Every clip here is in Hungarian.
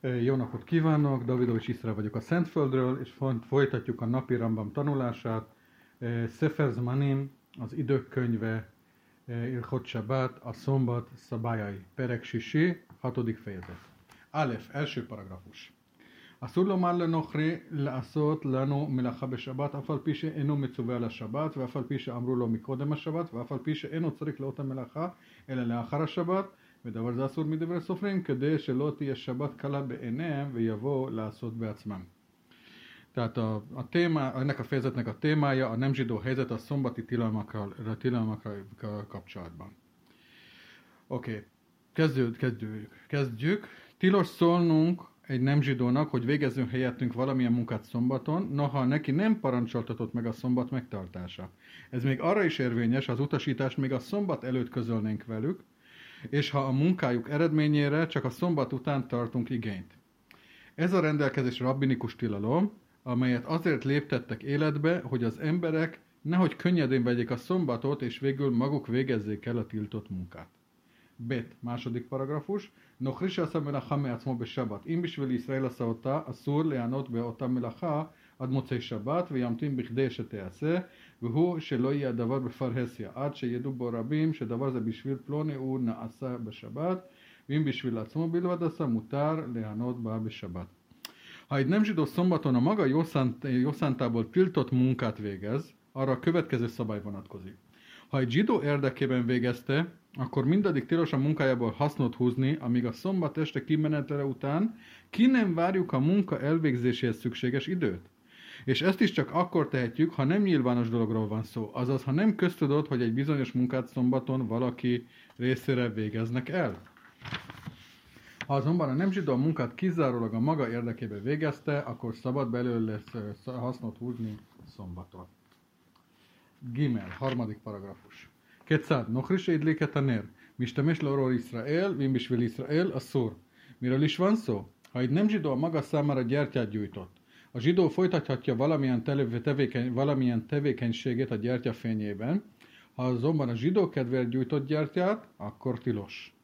Jó napot kívánok, Davidovics Iszra vagyok a Szentföldről, és folytatjuk a napi Rambam tanulását. Sefer Zmanim, az idők könyve, Ilchot Shabbat, a szombat szabályai. Perek Sisi, hatodik fejezet. Alef, első paragrafus. אסור לומר לנוכרי לעשות לנו מלאכה בשבת, אף על פי שאינו מצווה על השבת, ואף על פי שאמרו לו מקודם השבת, ואף על פי שאינו צריך לאותה מלאכה, אלא לאחר השבת, ודבר זה אסור מדברי סופרים, כדי שלא תהיה שבת קלה בעיניהם ויבואו לעשות בעצמם. Tehát a, a téma, ennek a fejezetnek a témája a nem zsidó helyzet a szombati tilalmakra, tilalmakra kapcsolatban. Oké, okay. kezdjük, kezdjük, kezdjük. Tilos szólnunk egy nem zsidónak, hogy végezzünk helyettünk valamilyen munkát szombaton, noha neki nem parancsoltatott meg a szombat megtartása. Ez még arra is érvényes, az utasítást még a szombat előtt közölnénk velük, és ha a munkájuk eredményére csak a szombat után tartunk igényt. Ez a rendelkezés rabbinikus tilalom, amelyet azért léptettek életbe, hogy az emberek nehogy könnyedén vegyék a szombatot, és végül maguk végezzék el a tiltott munkát. Bet, második paragrafus. נוכרי שעשה מלאכה מעצמו בשבת. אם בשביל ישראל עשה אותה, אסור ליהנות באותה מלאכה עד מוצאי שבת, וימתין בכדי שתיעשה, והוא שלא יהיה הדבר בפרהסיה, עד שידעו בו רבים שדבר זה בשביל פלוני הוא נעשה בשבת, ואם בשביל עצמו בלבד עשה, מותר ליהנות בה בשבת. Ha egy nem zsidó szombaton a maga jószántából tiltott munkát végez, arra a következő szabály vonatkozik. Ha egy zsidó érdekében végezte, akkor mindaddig tilos a munkájából hasznot húzni, amíg a szombat este kimenetele után ki nem várjuk a munka elvégzéséhez szükséges időt. És ezt is csak akkor tehetjük, ha nem nyilvános dologról van szó, azaz ha nem köztudott, hogy egy bizonyos munkát szombaton valaki részére végeznek el. Ha azonban a nem zsidó munkát kizárólag a maga érdekében végezte, akkor szabad belőle hasznot húzni szombaton. Gimel, harmadik paragrafus. Kétszád, nochris édléket a nér. Mistemes lorról Izrael, vimbisvil Israel? a szór. Miről is van szó? Ha egy nem zsidó a maga számára gyertyát gyújtott, a zsidó folytathatja valamilyen, tevékeny, valamilyen tevékenységét a gyertya fényében, ha azonban a zsidó kedvéért gyújtott gyertyát, akkor tilos.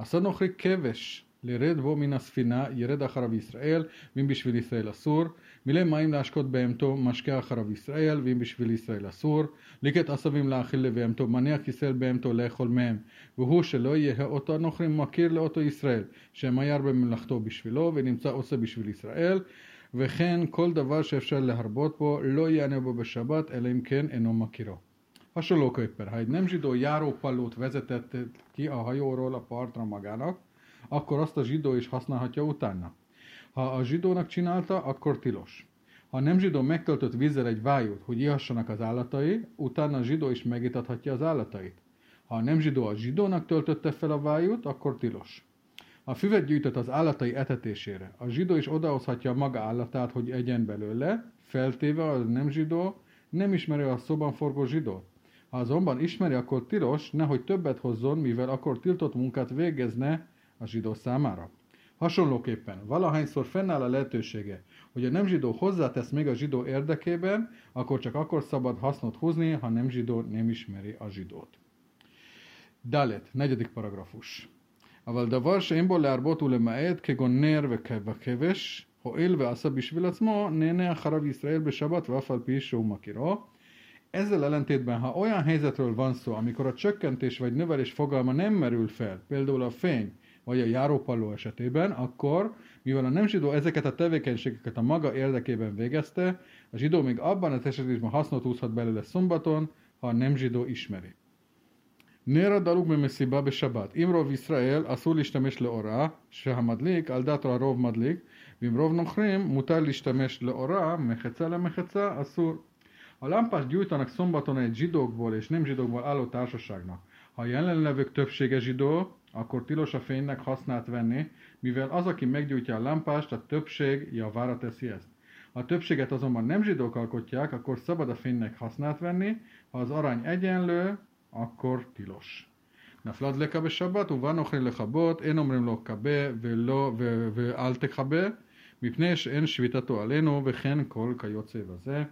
A szanokri keves לרד בו מן הספינה, ירד אחריו ישראל, ואם בשביל ישראל אסור, מילא מים להשקות בהמתו, משקה אחריו ישראל, ואם בשביל ישראל אסור, ליקט עשבים להאכיל לבהמתו, מניח ישראל בהמתו לאכול מהם, והוא שלא יהיה אותו הנוכרים מכיר לאותו ישראל, שמאייר במלאכתו בשבילו, ונמצא עושה בשביל ישראל, וכן כל דבר שאפשר להרבות בו, לא יענה בו בשבת, אלא אם כן אינו מכירו. Hasonlóképpen, ha egy nem zsidó járópallót vezetett ki a hajóról a partra magának, akkor azt a zsidó is használhatja utána. Ha a zsidónak csinálta, akkor tilos. Ha nem zsidó megtöltött vízzel egy vájút, hogy ihassanak az állatai, utána a zsidó is megitathatja az állatait. Ha a nem zsidó a zsidónak töltötte fel a vájút, akkor tilos. Ha füvet gyűjtött az állatai etetésére, a zsidó is odahozhatja maga állatát, hogy egyen belőle, feltéve a nem zsidó nem ismeri a szoban forgó zsidót. Ha azonban ismeri, akkor tilos, nehogy többet hozzon, mivel akkor tiltott munkát végezne a zsidó számára. Hasonlóképpen, valahányszor fennáll a lehetősége, hogy a nem zsidó hozzátesz még a zsidó érdekében, akkor csak akkor szabad hasznot húzni, ha nem zsidó nem ismeri a zsidót. Dalet, negyedik paragrafus. אבל דבר שאין בו להרבות ולמעט כגון נר וכבש, הואיל ועשה בשביל עצמו, נהנה אחריו ישראל בשבת ואף על פי שהוא מכירו. Ezzel ellentétben, ha olyan helyzetről van szó, amikor a csökkentés vagy növelés fogalma nem merül fel, például a fény, vagy a járópalló esetében, akkor, mivel a nem zsidó ezeket a tevékenységeket a maga érdekében végezte, a zsidó még abban az esetben hasznot húzhat belőle szombaton, ha a nem zsidó ismeri. נר דלוק במסיבה בשבת. אם רוב ישראל אסור להשתמש לאורה, שהמדליק על דעת הרוב מדליק, ואם רוב נוכרים מותר להשתמש לאורה, מחצה למחצה אסור. A lámpást gyújtanak szombaton egy zsidókból és nem zsidókból álló társaságnak. Ha a jelenlevők többsége zsidó, akkor tilos a fénynek hasznát venni, mivel az, aki meggyújtja a lámpást, a többség javára teszi ezt. Ha a többséget azonban nem zsidók alkotják, akkor szabad a fénynek hasznát venni, ha az arany egyenlő, akkor tilos. נפלת לקה בשבת, ובא אוכל לכבות, אין אומרים לו כבה ולא, ואל תכבה, מפני שאין שביתתו עלינו, וכן כל כיוצא בזה.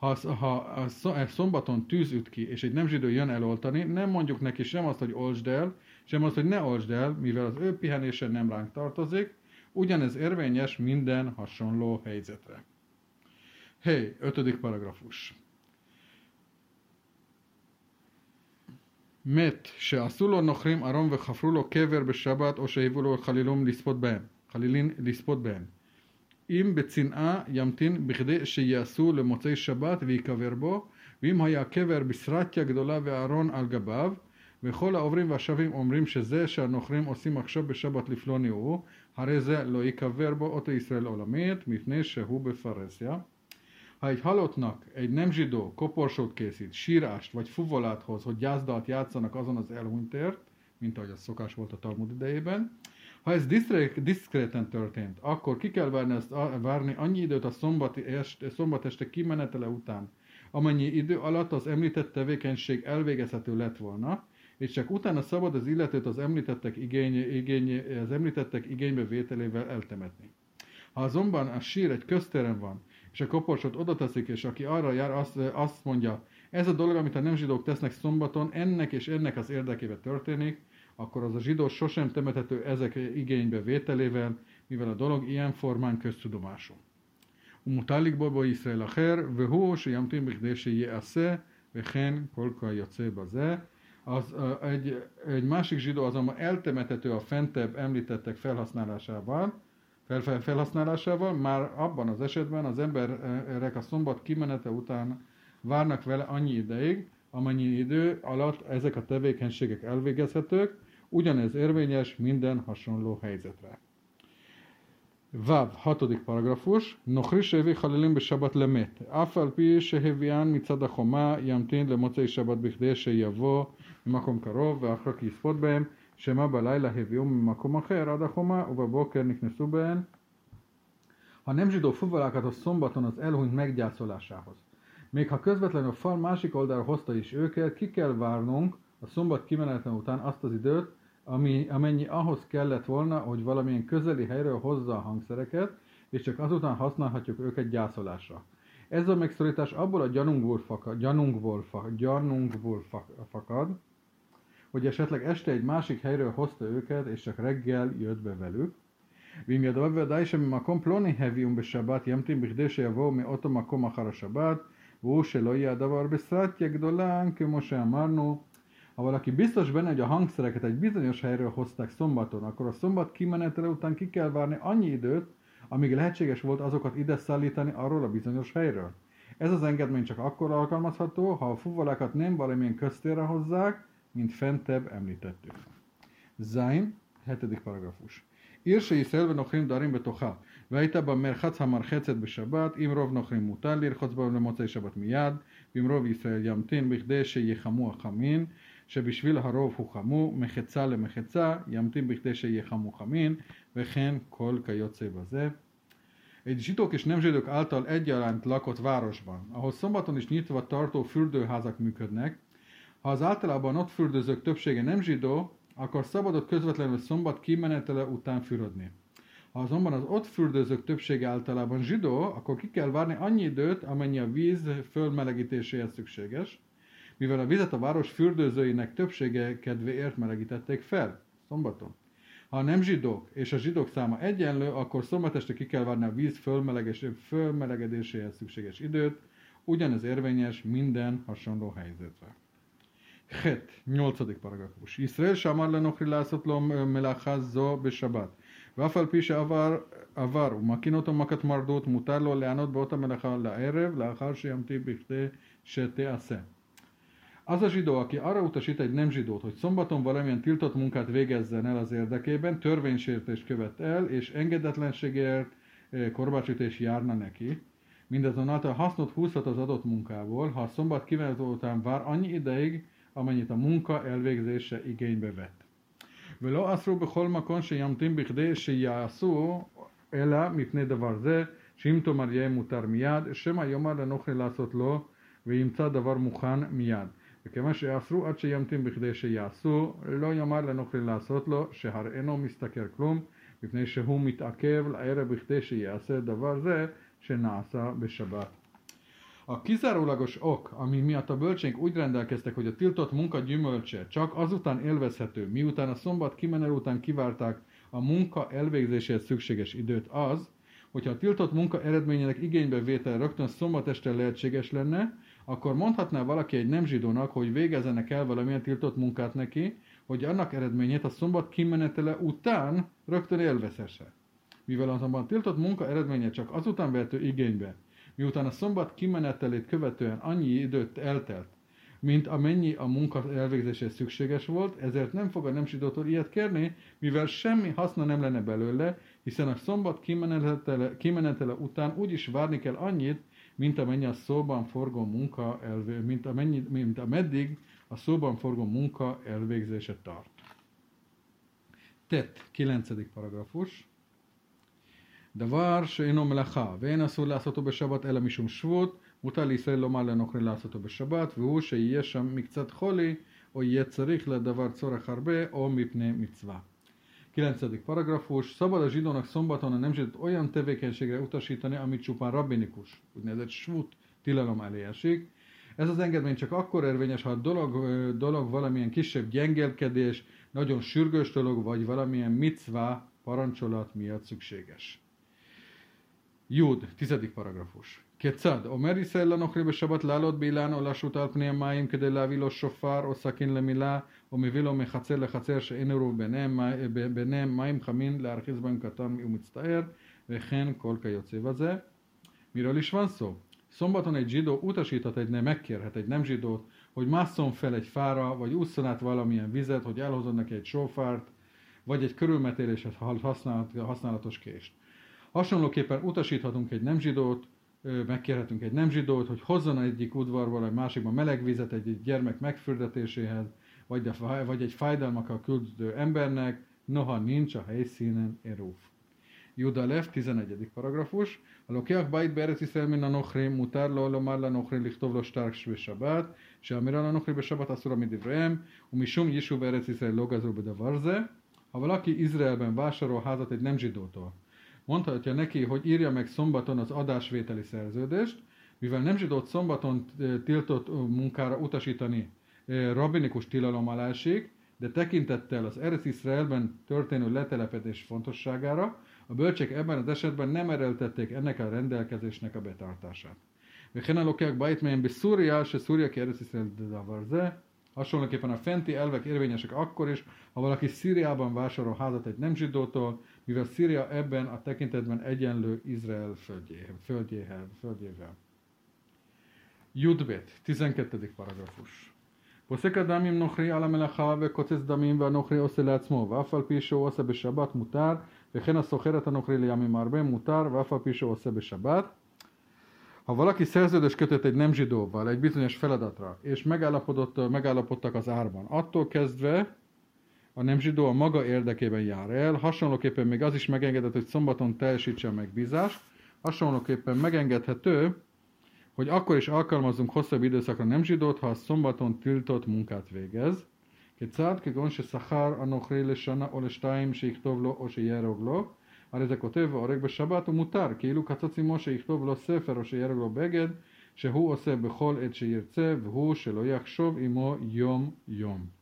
Ha, ha a szombaton tűz üt ki, és egy nem zsidó jön eloltani, nem mondjuk neki sem azt, hogy olsd el, sem azt, hogy ne olsd el, mivel az ő pihenése nem ránk tartozik, Ugyanez érvényes minden hasonló helyzetre. Hey, ötödik paragrafus. מת שעשו לו נוכרים ארום וחפרו לו קבר בשבת או שהיוו לו חלילום לספות בהם, חלילין לספות בהם. אם בצנעה ימתין בכדי שיעשו למוצאי שבת ויקבר בו, ואם היה קבר בסרטיה גדולה וארון על גביו, וכל העוברים והשבים אומרים שזה שהנוכרים עושים עכשיו בשבת לפלוני הוא, הרי זה לא ייקבר ott Izrael olamét, mifné se hu befarezja. Ha egy halottnak egy nem zsidó koporsót készít, sírást vagy fuvolát hoz, hogy gyászdalt játszanak azon az elhunytért, mint ahogy az szokás volt a Talmud idejében, ha ez diszkréten történt, akkor ki kell várni, ezt, várni annyi időt a szombati este, szombat este kimenetele után, amennyi idő alatt az említett tevékenység elvégezhető lett volna, és csak utána szabad az illetőt az említettek, igény, igény, az említettek igénybe vételével eltemetni. Ha azonban a sír egy köztéren van, és a koporsot oda teszik, és aki arra jár, azt, azt mondja, ez a dolog, amit a nem zsidók tesznek szombaton, ennek és ennek az érdekében történik, akkor az a zsidó sosem temethető ezek igénybe vételével, mivel a dolog ilyen formán köztudomású. ומותר בו ישראל אחר, והוא שימתין בכדי שיעשה, וכן כל כיוצא בזה az, egy, egy másik zsidó azonban eltemethető a fentebb említettek felhasználásával, fel, fel, felhasználásával, már abban az esetben az emberek a szombat kimenete után várnak vele annyi ideig, amennyi idő alatt ezek a tevékenységek elvégezhetők, ugyanez érvényes minden hasonló helyzetre. ו', hatodik paragrafus, נוכרי שהביא חללים בשבת למת, אף על פי שהביאן מצד החומה, ימתין למוצאי שבת בכדי שיבוא ממקום קרוב, ואחר כי יספוד בהם, שמא בלילה הביאו ממקום אחר עד החומה, ובבוקר נכנסו בהן. Ha nem zsidó fuvalákat a szombaton az elhunyt meggyászolásához. Még ha közvetlenül a fal másik oldalra hozta is őket, ki kell várnunk a szombat kimenetlen után azt az időt, ami, amennyi ahhoz kellett volna, hogy valamilyen közeli helyről hozza a hangszereket, és csak azután használhatjuk őket gyászolásra. Ez a megszorítás abból a gyanunkból fakad, gyanunkból, fakad, gyanunkból fakad, hogy esetleg este egy másik helyről hozta őket, és csak reggel jött be velük. ואם ידוע בוודאי שממקום פלוני הביאום בשבת ימתין בכדי שיבואו מאותו מקום אחר השבת, והוא שלא יהיה הדבר בסרטיה גדולה, כמו שאמרנו, ha valaki biztos benne, hogy a hangszereket egy bizonyos helyről hozták szombaton, akkor a szombat kimenetele után ki kell várni annyi időt, amíg lehetséges volt azokat ide szállítani arról a bizonyos helyről. Ez az engedmény csak akkor alkalmazható, ha a fuvolákat nem valamilyen köztérre hozzák, mint fentebb említettük. Zain, hetedik paragrafus. עיר שישראל ונוכרים דרים בתוכה, והיית במרחץ המרחצת בשבת, אם רוב נוכרים מותר לרחוץ בהם למוצאי שבת מיד, ואם רוב ישראל ימתין בכדי שיחמו החמין, שבשביל הרוב הוא חמו, מחצה למחצה, ימתין בכדי שיהיה חמו חמין, וכן כל כיוצא בזה. Egy zsidók és nem zsidók által egyaránt lakott városban, ahol szombaton is nyitva tartó fürdőházak működnek, ha az általában ott fürdőzők többsége nem zsidó, akkor szabadott közvetlenül szombat kimenetele után fürödni. Ha azonban az ott fürdőzők többsége általában zsidó, akkor ki kell várni annyi időt, amennyi a víz fölmelegítéséhez szükséges, mivel a vizet a város fürdőzőinek többsége kedvéért melegítették fel, szombaton. Ha nem zsidók, és a zsidók száma egyenlő, akkor szombat este ki kell várni a víz fölmelegedéséhez szükséges időt, ugyanez érvényes minden hasonló helyzetre. חטא, nyolcadik paragrafus. ישראל שאמר לנוכרי לעשות לו מלאכה זו בשבת, ואף על פי שעבר עבר ומכין אותו מכת מרדות, מותר לו לענות באותה מלאכה לערב, לאחר שימתין בכדי שתעשה. Az a zsidó, aki arra utasít egy nem zsidót, hogy szombaton valamilyen tiltott munkát végezzen el az érdekében, törvénysértést követ el, és engedetlenségért korbácsütés járna neki, mindazonáltal hasznot húzhat az adott munkából, ha a szombat kimenetel után vár annyi ideig, amennyit a munka elvégzése igénybe vett. ולא אסרו בכל מקום שימתין בכדי שיעשו, אלא מפני דבר זה, שאם תאמר יהיה מותר מיד, שמא יאמר לנוכרי לעשות לו, וימצא דבר מוכן מיד. וכיוון שיאסרו עד שימתין בכדי שיעשו, לא יאמר לנוכרי לעשות לו, שהרי אינו משתכר כלום, מפני שהוא מתעכב לערב בכדי שיעשה דבר זה, שנעשה בשבת. A kizárólagos ok, ami miatt a bölcsénk úgy rendelkeztek, hogy a tiltott munka gyümölcse csak azután élvezhető, miután a szombat kimenel után kivárták a munka elvégzéséhez szükséges időt az, hogyha a tiltott munka eredményének igénybe vétel rögtön szombat este lehetséges lenne, akkor mondhatná valaki egy nem zsidónak, hogy végezzenek el valamilyen tiltott munkát neki, hogy annak eredményét a szombat kimenetele után rögtön élvezhesse. Mivel azonban tiltott munka eredménye csak azután vehető igénybe, miután a szombat kimenetelét követően annyi időt eltelt, mint amennyi a munka elvégzéséhez szükséges volt, ezért nem fog a nem zsidótól ilyet kérni, mivel semmi haszna nem lenne belőle, hiszen a szombat kimenetele, kimenetele után úgyis várni kell annyit, mint amennyi a szóban forgó munka, elvé, mint, amennyi, mint ameddig a szóban forgó munka elvégzése tart. Tett, 9. paragrafus. דבר שאינו מלאכה ואין אסור לעשותו בשבת אלא משום שבות, מותר לישראל לומר לנוכרי לעשותו בשבת, והוא שיהיה שם מקצת חולי, או יהיה צריך לדבר צורך הרבה, או מפני מצווה. 9. paragrafus. Szabad a zsidónak szombaton a nemzetet olyan tevékenységre utasítani, amit csupán rabbinikus, úgynevezett svut tilalom elé esik. Ez az engedmény csak akkor érvényes, ha a dolog, dolog valamilyen kisebb gyengelkedés, nagyon sürgős dolog, vagy valamilyen mitzvá parancsolat miatt szükséges. Jud, tizedik paragrafus. כיצד? אומר ישראל לנוכרי בשבת לעלות באילן או לשוט על פני המים כדי להביא לו שופר או סכין למילה או מביא לו מחצר לחצר שאין עירוב ביניהם, ביניהם מים חמין להרחיז בהם קטן ומצטער וכן כל kajocé beze. Miről is van szó? Szombaton egy zsidó utasíthat egy nem, megkérhet egy nem zsidót, hogy másszon fel egy fára, vagy ússzon át valamilyen vizet, hogy elhozzon neki egy sófárt, vagy egy körülmetéléshez használatos kést. Hasonlóképpen utasíthatunk egy nem zsidót, megkérhetünk egy nem zsidót, hogy hozzon egyik udvarból, vagy másikban meleg vizet egy, gyermek megfürdetéséhez, vagy, a, vagy egy fájdalmakkal küldő embernek, noha nincs a helyszínen erúf. Juda Lev, 11. paragrafus. A lokiak bajt beretz Israel min a nochrim, mutár lo lomar la nochrim lichtov lo stárk shabbat, se amira la nochrim besabbat asszura midivreem, umisum yishu beretz Israel de varze, Ha valaki Izraelben vásárol házat egy nem zsidótól, mondhatja neki, hogy írja meg szombaton az adásvételi szerződést, mivel nem zsidót szombaton tiltott munkára utasítani rabinikus tilalom alá esik, de tekintettel az Eretz Israelben történő letelepedés fontosságára, a bölcsek ebben az esetben nem erőltették ennek a rendelkezésnek a betartását. וכן הלוקח בית מהם בסוריה, שסוריה כארץ ישראל דבר זה, Hasonlóképpen a fenti elvek érvényesek akkor is, ha valaki Szíriában vásárol házat egy nem zsidótól, mivel Szíria ebben a tekintetben egyenlő Izrael földjével. földjével. Judbet, 12. paragrafus. פוסק אדם עם נוכרי על המלאכה וקוצץ דמים והנוכרי עושה לעצמו ואף על פי שהוא עושה בשבת מותר וכן הסוחר את הנוכרי לימים הרבה מותר ואף על פי שהוא עושה בשבת ha valaki szerződés kötött egy nem zsidóval egy bizonyos feladatra, és megállapodott, megállapodtak az árban, attól kezdve a nem zsidó a maga érdekében jár el, hasonlóképpen még az is megengedett, hogy szombaton teljesítse a megbízást, hasonlóképpen megengedhető, hogy akkor is alkalmazunk hosszabb időszakra nem zsidót, ha a szombaton tiltott munkát végez. כיצד? כגון ששכר הנוכרי לשנה או לשתיים שיכתוב לו או שיהרוג לו, הרי זה כותב והורג בשבת הוא מותר, כאילו קצוץ עמו שיכתוב לו ספר או שיהרוג לו בגד, שהוא עושה בכל עת שירצה, והוא שלא יחשוב עמו יום יום.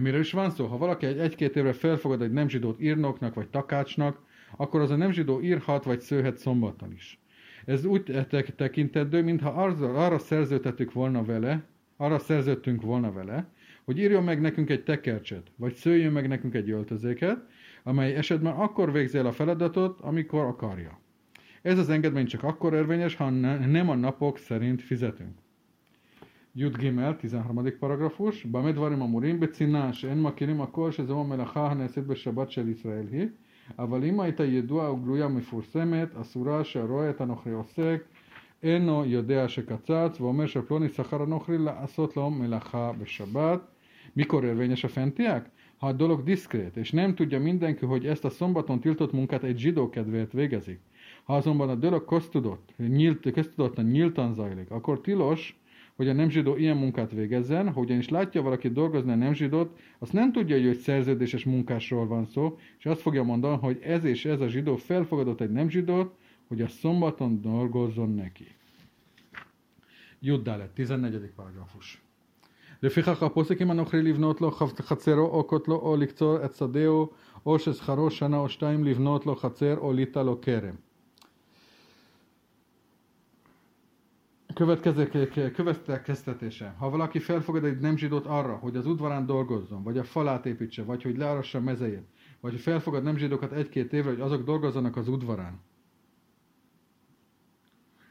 Miről is van szó? Ha valaki egy, egy-két évre felfogad egy nem zsidót írnoknak vagy takácsnak, akkor az a nem zsidó írhat vagy szőhet szombaton is. Ez úgy tekintető, mintha arra, arra szerződtettük volna vele, arra szerződtünk volna vele, hogy írjon meg nekünk egy tekercset, vagy szőjön meg nekünk egy öltözéket, amely esetben akkor végzi el a feladatot, amikor akarja. Ez az engedmény csak akkor érvényes, ha nem a napok szerint fizetünk. י"ג, 13 paragrafus, במה דברים אמורים? בצנעה שאין מכירים הכל שזו המלאכה הנעשית בשבת של ישראל היא, אבל אם הייתה ידועה וגלויה מפורסמת, אסורה שהרואה את הנוכרי עוסק, אינו יודע שקצץ, ואומר שפלוני שכר הנוכרי לעשות לו מלאכה בשבת. mikor érvényes a fentiek? Ha a dolog diszkrét, és nem tudja mindenki, hogy ezt a szombaton tiltott munkát egy zsidó kedvéért végezik. Ha azonban a dolog köztudott, nyílt, köztudottan nyíltan zajlik, akkor tilos, hogy a nem zsidó ilyen munkát végezzen, ha ugyanis látja valaki dolgozni a nem zsidót, azt nem tudja, hogy szerződéses munkásról van szó, és azt fogja mondani, hogy ez és ez a zsidó felfogadott egy nem zsidót, hogy a szombaton dolgozzon neki. Juddálet, 14. paragrafus. לפיכך הפוסקים הנוכרי לבנות לו חצרו או כותלו או לקצור את שדהו או ששכרו שנה או שתיים לבנות לו חצר או ליטה לו כרם. következtetése. Ha valaki felfogad egy nem zsidót arra, hogy az udvarán dolgozzon, vagy a falát építse, vagy hogy learassa mezejét, vagy hogy felfogad nem zsidókat egy-két évre, hogy azok dolgozzanak az udvarán,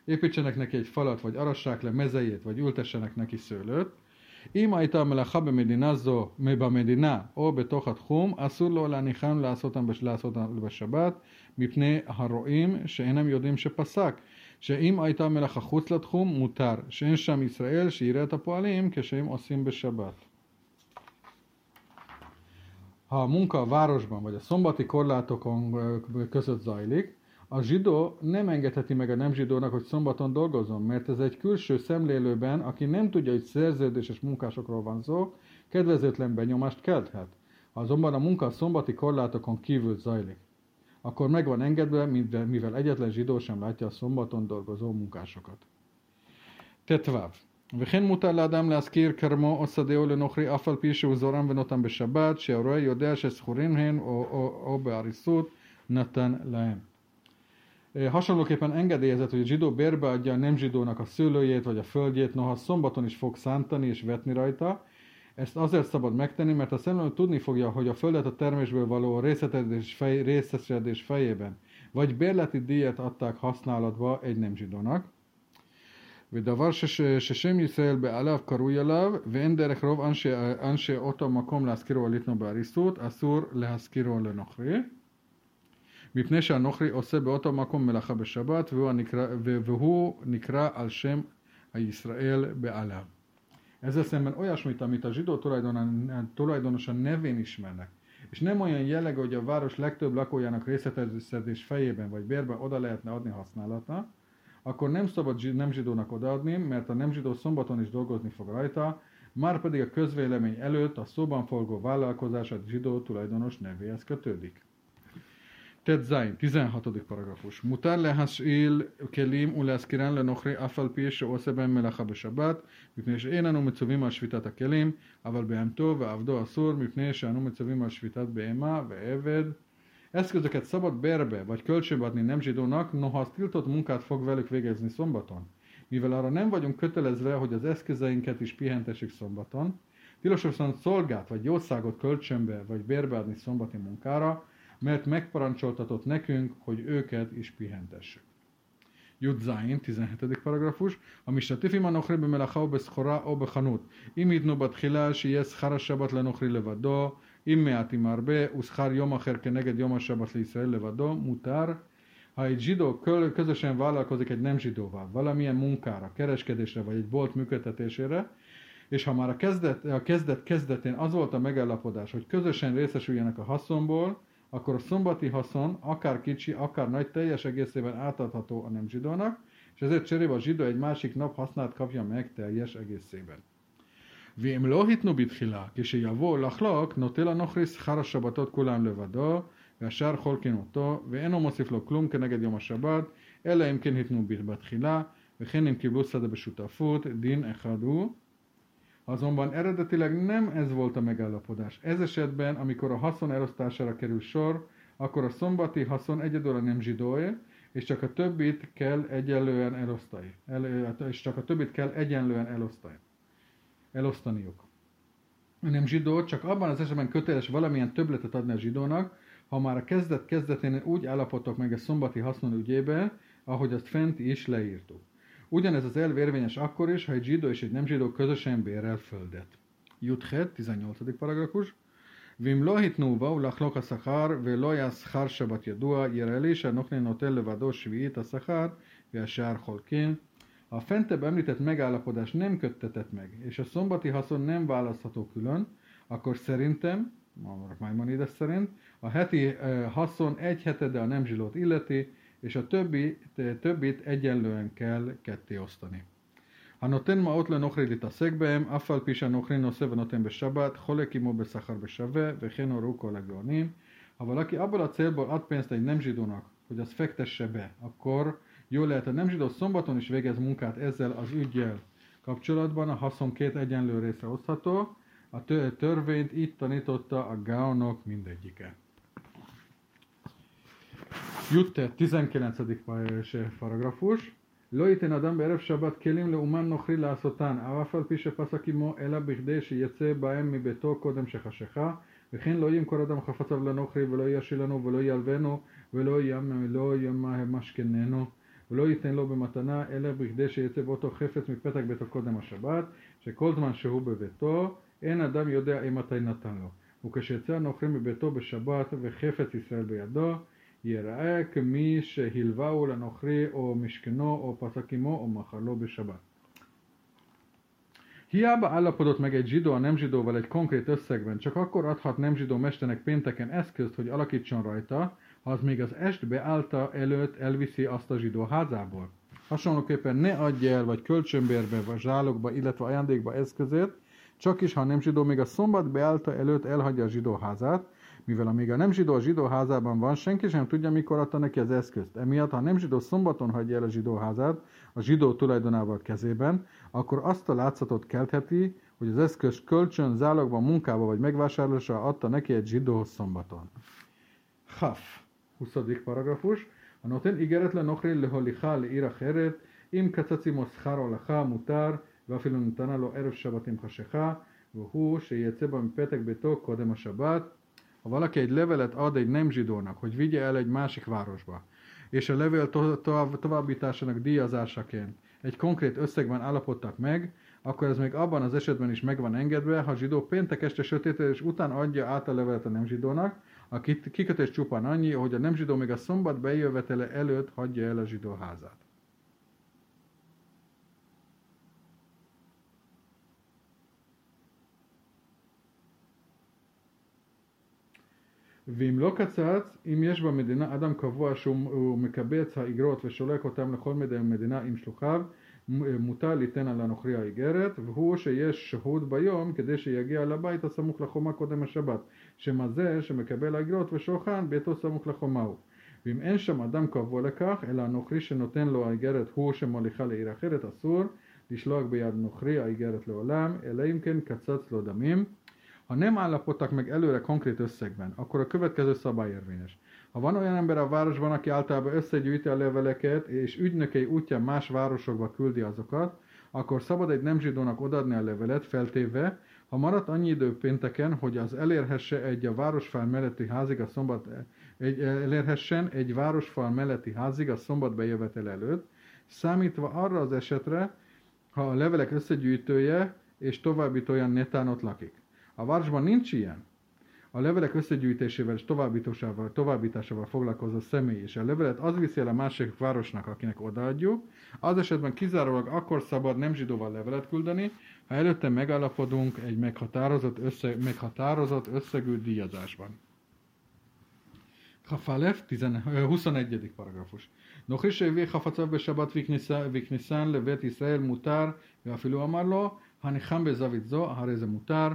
építsenek neki egy falat, vagy arassák le mezejét, vagy ültessenek neki szőlőt, אם הייתה מלאכה במדינה זו, במדינה או בתוך התחום, אסור לו להניחם לעשות אותם בשבת, מפני הרועים שאינם יודעים שפסק, שאם הייתה מלאכה חוץ לתחום, מותר, שאין שם ישראל שיראה את הפועלים כשהם עושים בשבת. Ha a munka a városban vagy a szombati korlátokon között zajlik, a zsidó nem engedheti meg a nem zsidónak, hogy szombaton dolgozzon, mert ez egy külső szemlélőben, aki nem tudja, hogy szerződéses munkásokról van szó, kedvezőtlen benyomást kelthet. Ha azonban a munka a szombati korlátokon kívül zajlik, akkor meg van engedve, mivel egyetlen zsidó sem látja a szombaton dolgozó munkásokat. Tetváv. וכן מותר לאדם להזכיר כרמו או שדהו לנוכרי אף על פי שהוא זורם ונותן בשבת, שהרועה יודע שזכורים הן או, או, או בעריסות נתן להם. Hasonlóképpen engedélyezett, hogy a zsidó bérbe adja a nem zsidónak a szőlőjét vagy a földjét, noha szombaton is fog szántani és vetni rajta. Ezt azért szabad megtenni, mert a szemlélő tudni fogja, hogy a földet a termésből való részletedés, fej, részesedés fejében, vagy bérleti díjat adták használatba egy nem zsidónak. ודבר ששם ישראל בעליו קרוי עליו, ואין דרך רוב אנשי אותו מקום להזכירו על יתנו בעריסות, אסור להזכירו לנוכרי. מפני שהנוכרי עושה באותו מקום מלאכה בשבת, והוא נקרא, והוא נקרא על שם הישראל בעליו. Ezzel szemben olyasmit, amit a zsidó tulajdonosan nevén ismernek, és nem olyan jellegű, hogy a város legtöbb lakójának részletezés fejében vagy bérben oda lehetne adni használata, akkor nem szabad nem zsidónak odaadni, mert a nem zsidó szombaton is dolgozni fog rajta, már pedig a közvélemény előtt a szóban forgó vállalkozás a zsidó tulajdonos nevéhez kötődik. ט"ז, 16 פרגרפוש. מותר להשאיל כלים ולהזכירן לנוכרי אף על פי שעושה בהם מלאכה בשבת, מפני שאין אנו מצווים על שביתת הכלים, אבל בהמתו ועבדו אסור, מפני שאנו מצווים על שביתת בהמה ועבד. Eszközöket szabad bérbe vagy kölcsönbe adni nem zsidónak, noha az tiltott munkát fog velük végezni szombaton. Mivel arra nem vagyunk kötelezve, hogy az eszközeinket is pihentessük szombaton, tilos viszont szolgát vagy jószágot kölcsönbe vagy bérbe adni szombati munkára, mert megparancsoltatott nekünk, hogy őket is pihentessük. Judzain, 17. paragrafus, a Mishtatifi ma nochri bemelacha beszchora o bechanut. Im idnu batchila shiyes schar hashabat lenochri levado, im meat im arbe, yom acher keneged yom hashabat liisrael levado, Mutar, Ha egy zsidó közösen vállalkozik egy nem zsidóval, valamilyen munkára, kereskedésre vagy egy bolt működtetésére, és ha már a kezdet, a kezdet kezdetén az volt a megállapodás, hogy közösen részesüljenek a haszonból, akkor a szombati haszon, akár kicsi, akár nagy, teljes egészében átadható a nem zsidónak, és ezért cserébe a zsidó egy másik nap hasznát kapja meg teljes egészében. ואם לא התנו בתחילה, כשיבוא לחלוק, נוטה לנוכרי שכר השבתות כולם לבדו, והשאר חולקין אותו, ואינו מוסיף לו כלום כנגד יום השבת, אלא אם כן התנו בתחילה, וכן אם קיבלו שדה בשותפות, דין אחד הוא, Azonban eredetileg nem ez volt a megállapodás. Ez esetben, amikor a haszon elosztására kerül sor, akkor a szombati haszon egyedül nem zsidóé, és csak a többit kell egyenlően elosztani. El, és csak a többit kell egyenlően elosztani. elosztaniuk. A nem zsidó csak abban az esetben köteles valamilyen többletet adni a zsidónak, ha már a kezdet kezdetén úgy állapodtak meg a szombati haszon ügyébe, ahogy azt fent is leírtuk. Ugyanez az elv érvényes akkor is, ha egy zsidó és egy nem zsidó közösen bérel földet. Juthet, 18. paragrafus. Vim lo hitnuva ulachlok a szakár, ve lo yaszchar shabat yadua, jerelése nokne notel levadó shviit a szakár, ve a sár holkin. A fentebb említett megállapodás nem köttetett meg, és a szombati haszon nem választható külön, akkor szerintem, a Maimonides szerint, a heti eh, haszon egy hetede a nem zsilót illeti, és a többi, többit egyenlően kell ketté osztani. הנותן מעות לנוכרי להתעסק בהם, אף על פי שהנוכרי נושא ונותן בשבת, חולק עמו בשכר בשווה, וכן הורו כל הגאונים. Ha valaki abból a célból ad pénzt egy nem zsidónak, hogy az fektesse be, akkor jó lehet a nem zsidó szombaton is végez munkát ezzel az ügyjel kapcsolatban a haszon két egyenlő részre osztható, a törvényt így tanította a Gaonok mindegyike. Jutte 19. paragrafus. לא ייתן אדם בערב שבת כלים לאומן נוכרי לעשותן, אף על פי שפסק עמו, אלא בכדי שיצא בהם מביתו קודם שחשיכה, וכן לא ימכור אדם חפציו לנוכרי, ולא ישילנו, ולא ילבנו, ולא ימשכננו, ולא ייתן לו במתנה, אלא בכדי שיצא באותו חפץ מפתק ביתו קודם השבת, שכל זמן שהוא בביתו, אין אדם יודע אם מתי נתן לו. וכשיצא הנוכרי מביתו בשבת וחפץ ישראל בידו, ייראה כמי שהלווהו לנוכרי או משכנו או פסק עמו או מכר לו בשבת. Hiába állapodott meg egy zsidó a nem zsidóval egy konkrét összegben, csak akkor adhat nem zsidó mesternek pénteken eszközt, hogy alakítson rajta, ha az még az est beállta előtt elviszi azt a zsidó házából. Hasonlóképpen ne adja el, vagy kölcsönbérbe, vagy zsálogba, illetve ajándékba eszközét, csak is, ha nem zsidó még a szombat beállta előtt elhagyja a zsidó házát, mivel amíg a nem zsidó a zsidó házában van, senki sem tudja, mikor adta neki az eszközt. Emiatt, ha a nem zsidó szombaton hagyja el a zsidó házát, a zsidó tulajdonával kezében, akkor azt a látszatot keltheti, hogy az eszköz kölcsön, zálogban, munkába vagy megvásárlásra adta neki egy zsidó szombaton. Haf, 20. paragrafus. A noten ígéretlen nokri leholicha leira heret, im kacacimo szchar olacha mutar, ואפילו נתנה לו ערב שבת עם חשיכה, והוא שיצא בה מפתק ביתו קודם השבת, ha valaki egy levelet ad egy nem zsidónak, hogy vigye el egy másik városba, és a levél to- tovább, továbbításának díjazásaként egy konkrét összegben állapodtak meg, akkor ez még abban az esetben is meg van engedve, ha a zsidó péntek este sötétedés után adja át a levelet a nem zsidónak, a kikötés csupán annyi, hogy a nem zsidó még a szombat bejövetele előtt hagyja el a zsidó házát. ואם לא קצץ, אם יש במדינה אדם קבוע שהוא מקבץ האיגרות ושולח אותם לכל מדינה עם שלוחיו, מותר ליתן על הנוכרי האיגרת, והוא שיש שהות ביום כדי שיגיע לבית הסמוך לחומה קודם השבת, שמה זה שמקבל האיגרות ושולחן ביתו סמוך לחומה הוא. ואם אין שם אדם קבוע לכך, אלא הנוכרי שנותן לו האיגרת הוא שמוליכה לעיר אחרת, אסור לשלוח ביד נוכרי האיגרת לעולם, אלא אם כן קצץ לו דמים. Ha nem állapodtak meg előre konkrét összegben, akkor a következő szabály érvényes. Ha van olyan ember a városban, aki általában összegyűjti a leveleket, és ügynökei útján más városokba küldi azokat, akkor szabad egy nem zsidónak odaadni a levelet, feltéve, ha maradt annyi idő pénteken, hogy az elérhesse egy a városfal melletti házig a szombat, egy, elérhessen egy városfal melletti házig a szombat bejövetel előtt, számítva arra az esetre, ha a levelek összegyűjtője és továbbítója netán ott lakik. A városban nincs ilyen. A levelek összegyűjtésével és továbbításával, továbbításával foglalkozó személy, és a levelet az viszi el a másik városnak, akinek odaadjuk, az esetben kizárólag akkor szabad nem zsidóval levelet küldeni, ha előtte megállapodunk egy meghatározott, összeg, meghatározott összegű díjazásban. Hafalef, 21. paragrafus. נוכרי שהביא חפציו בשבת וכניסן לבית ישראל מותר, ואפילו אמר לו, הניחם בזווית זו, הרי זה מותר,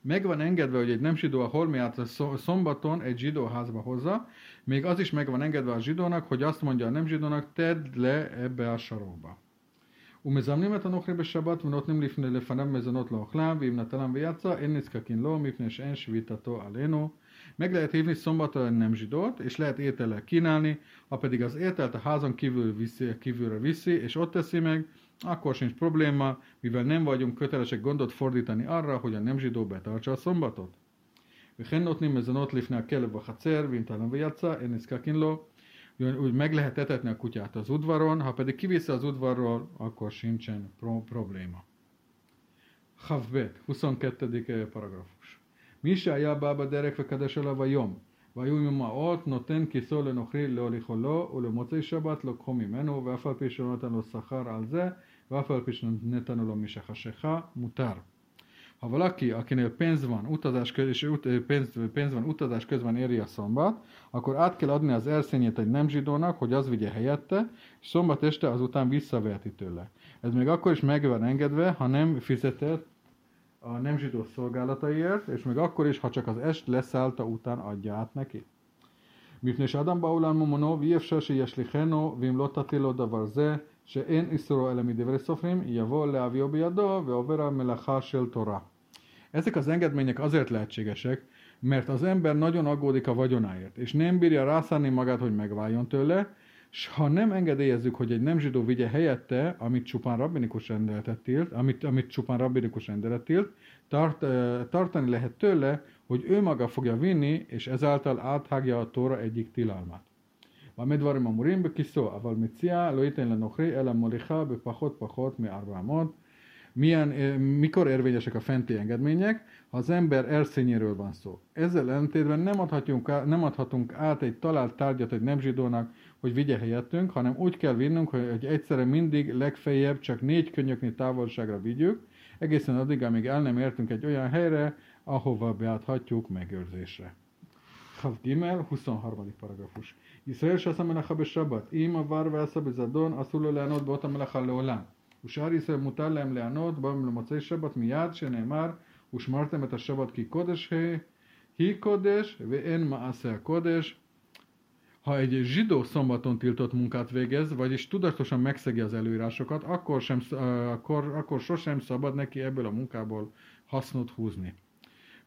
meg van engedve, hogy egy nem zsidó a holmiát a szombaton egy zsidó házba hozza, még az is meg van engedve a zsidónak, hogy azt mondja a nem zsidónak, tedd le ebbe a sarokba. ומזמנים את הנוכרי בשבת ונותנים לפניו מזונות לאוכלם, ואם נטלם ויצא, אין נזקקין לו, מפני שאין שביתתו עלינו. Meg lehet hívni szombaton nem zsidót, és lehet étellel kínálni, ha pedig az ételt a házon kívül viszi, kívülre viszi, és ott teszi meg, akkor sincs probléma, mivel nem vagyunk kötelesek gondot fordítani arra, hogy a nem zsidó betartsa a szombatot. וכן נותנים מזונות לפני הכלב בחצר, ואם תלם ויצא, אין נזקקין לו. Úgy meg lehet etetni a kutyát az udvaron, ha pedig kiviszi az udvarról, akkor sincsen pro- probléma. Havbet, 22. paragrafus. מי שהיה בא בדרך וקדש עליו היום, והיו ממעות, נותן כיסו לנוכרי להוליכו לו, ולמוצאי שבת לקחו ממנו, ואף על פי שלא נתן לו שכר על זה, ואף על פי שנתנו לו משחשיכה, מותר. Ha valaki, akinél pénz van, utazás köz, és ut, pénz, pénz van, utazás közben éri a szombat, akkor át kell adni az erszényét egy nem zsidónak, hogy az vigye helyette, és szombat este azután visszaveheti tőle. Ez még akkor is meg van engedve, ha nem fizetett a nem zsidó szolgálataiért, és még akkor is, ha csak az est leszállta után adja át neki. מפני שאדם בעולם ממונו ואי אפשר שישליכנו ואם לא תטיל לו דבר זה שאין איסורו אלא מדברי סופרים, יבוא להביאו בידו ועובר המלאכה של תורה. Ezek az engedmények azért lehetségesek, mert az ember nagyon aggódik a vagyonáért, és nem bírja rászánni magát, hogy megváljon tőle, és ha nem engedélyezzük, hogy egy nem zsidó vigye helyette, amit csupán rabbinikus rendeletet tilt, amit, amit csupán rabbinikus rendelet tilt, tart, tartani lehet tőle, hogy ő maga fogja vinni, és ezáltal áthágja a Tóra egyik tilalmát. במה דברים אמורים? בכיסו, אבל מציע לא ייתן לנוכרי אלא מוליכה בפחות פחות מ-400. Milyen, mikor érvényesek a fenti engedmények, ha az ember erszényéről van szó. Ezzel ellentétben nem, adhatjunk, nem adhatunk át egy talált tárgyat egy nem zsidónak, hogy vigye helyettünk, hanem úgy kell vinnünk, hogy egyszerre mindig legfeljebb csak négy könyöknyi távolságra vigyük, egészen addig, amíg el nem értünk egy olyan helyre, ahova beadhatjuk megőrzésre. Chav Gimel, 23. paragrafus. ישראל שעשה מלאכה בשבת, אם עבר ועשה בזדון, אסור לו לענות באות המלאכה לעולם. ושאר ישראל מותר להם לענות בהם למוצאי שבת מיד, שנאמר, ושמרתם את השבת כי קודש היא קודש, ואין מעשה הקודש. Ha egy zsidó szombaton tiltott munkát végez, vagyis tudatosan megszegi az előírásokat, akkor, sem, akkor, akkor sosem szabad neki ebből a munkából hasznot húzni.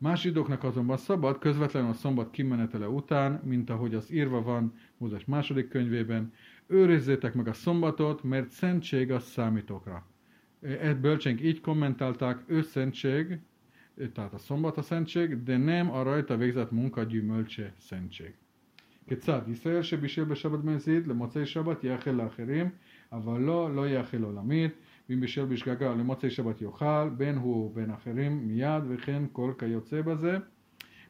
Más zsidóknak azonban szabad közvetlenül a szombat kimenetele után, mint ahogy az írva van Mózes második könyvében, őrizzétek meg a szombatot, mert szentség az számítokra. Egy bölcsénk így kommentálták, ő szentség, tehát a szombat a szentség, de nem a rajta végzett munka gyümölcse szentség. כיצד? ישראל שבישל בשבת מזיד למוצאי שבת יאכל לאחרים, אבל לא, לא יאכל עולמית. ואם בישל בשגגה למוצאי שבת יאכל, בין הוא ובין אחרים מיד, וכן כל kajocé beze.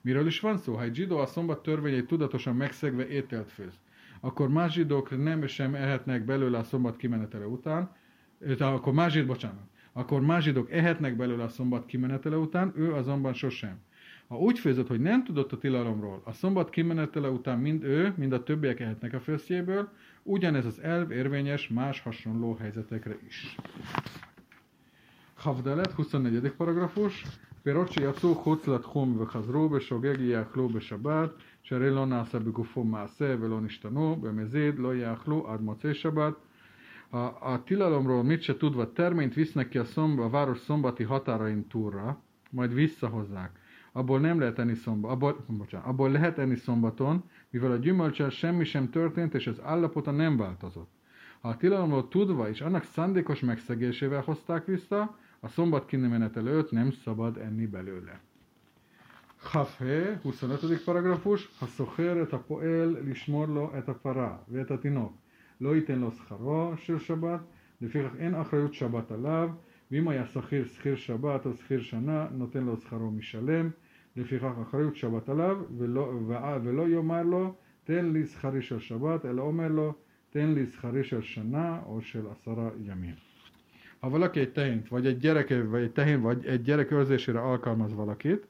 Miről is van szó? Ha egy zsidó a szombat törvényeit tudatosan megszegve ételt főz, akkor más zsidók nem sem ehetnek belőle a szombat kimenetele után, tehát akkor más zsidók, bocsánat, akkor más zsidók ehetnek belőle a szombat kimenetele után, ő azonban sosem. Ha úgy főzött, hogy nem tudott a tilalomról, a szombat kimenetele után mind ő, mind a többiek ehetnek a főszjéből, ugyanez az elv érvényes más hasonló helyzetekre is. Havdalet, 24. paragrafus. פירות שיצאו חוץ לתחום וחזרו בשוגג יאכלו בשבת, שהרי לא נעשה בגופו מעשה ולא נשתנו, במזיד לא יאכלו עד מוצאי שבת. A, a tilalomról mit se tudva terményt visznek ki a, szomba, a város szombati határain túlra, majd visszahozzák abból nem lehet enni szombat, abból, bocsánat, abból lehet enni szombaton, mivel a gyümölcsel semmi sem történt, és az állapota nem változott. Ha a tilalomról tudva és annak szándékos megszegésével hozták vissza, a szombat kinemenet előtt nem szabad enni belőle. Hafhe, 25. paragrafus, ha szocher et a poel lismor et a para, ואת התינוק. לא ייתן לו שכרו של שבת, לפיכך אין אחריות שבת עליו, ואם היה שכיר שכיר שבת או שכיר שנה, נותן לו שכרו משלם. לפיכך אחריות שבת עליו, ולא, ולא יאמר לו, תן לי שכרי של שבת, אלא אומר לו, tén li szchari של שנה או של עשרה ימים. Ha valaki egy tehént, vagy egy gyereke, vagy egy tehén, vagy egy gyerek őrzésére alkalmaz valakit,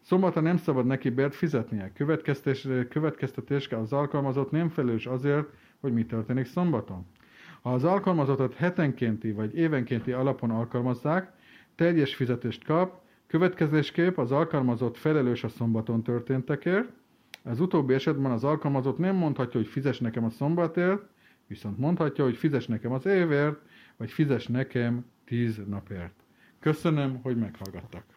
szombata nem szabad neki bért fizetnie. Következtetésre az alkalmazott nem felelős azért, hogy mi történik szombaton. Ha az alkalmazottat hetenkénti vagy évenkénti alapon alkalmazzák, teljes fizetést kap, Következésképp az alkalmazott felelős a szombaton történtekért, az utóbbi esetben az alkalmazott nem mondhatja, hogy fizes nekem a szombatért, viszont mondhatja, hogy fizes nekem az évért, vagy fizes nekem tíz napért. Köszönöm, hogy meghallgattak.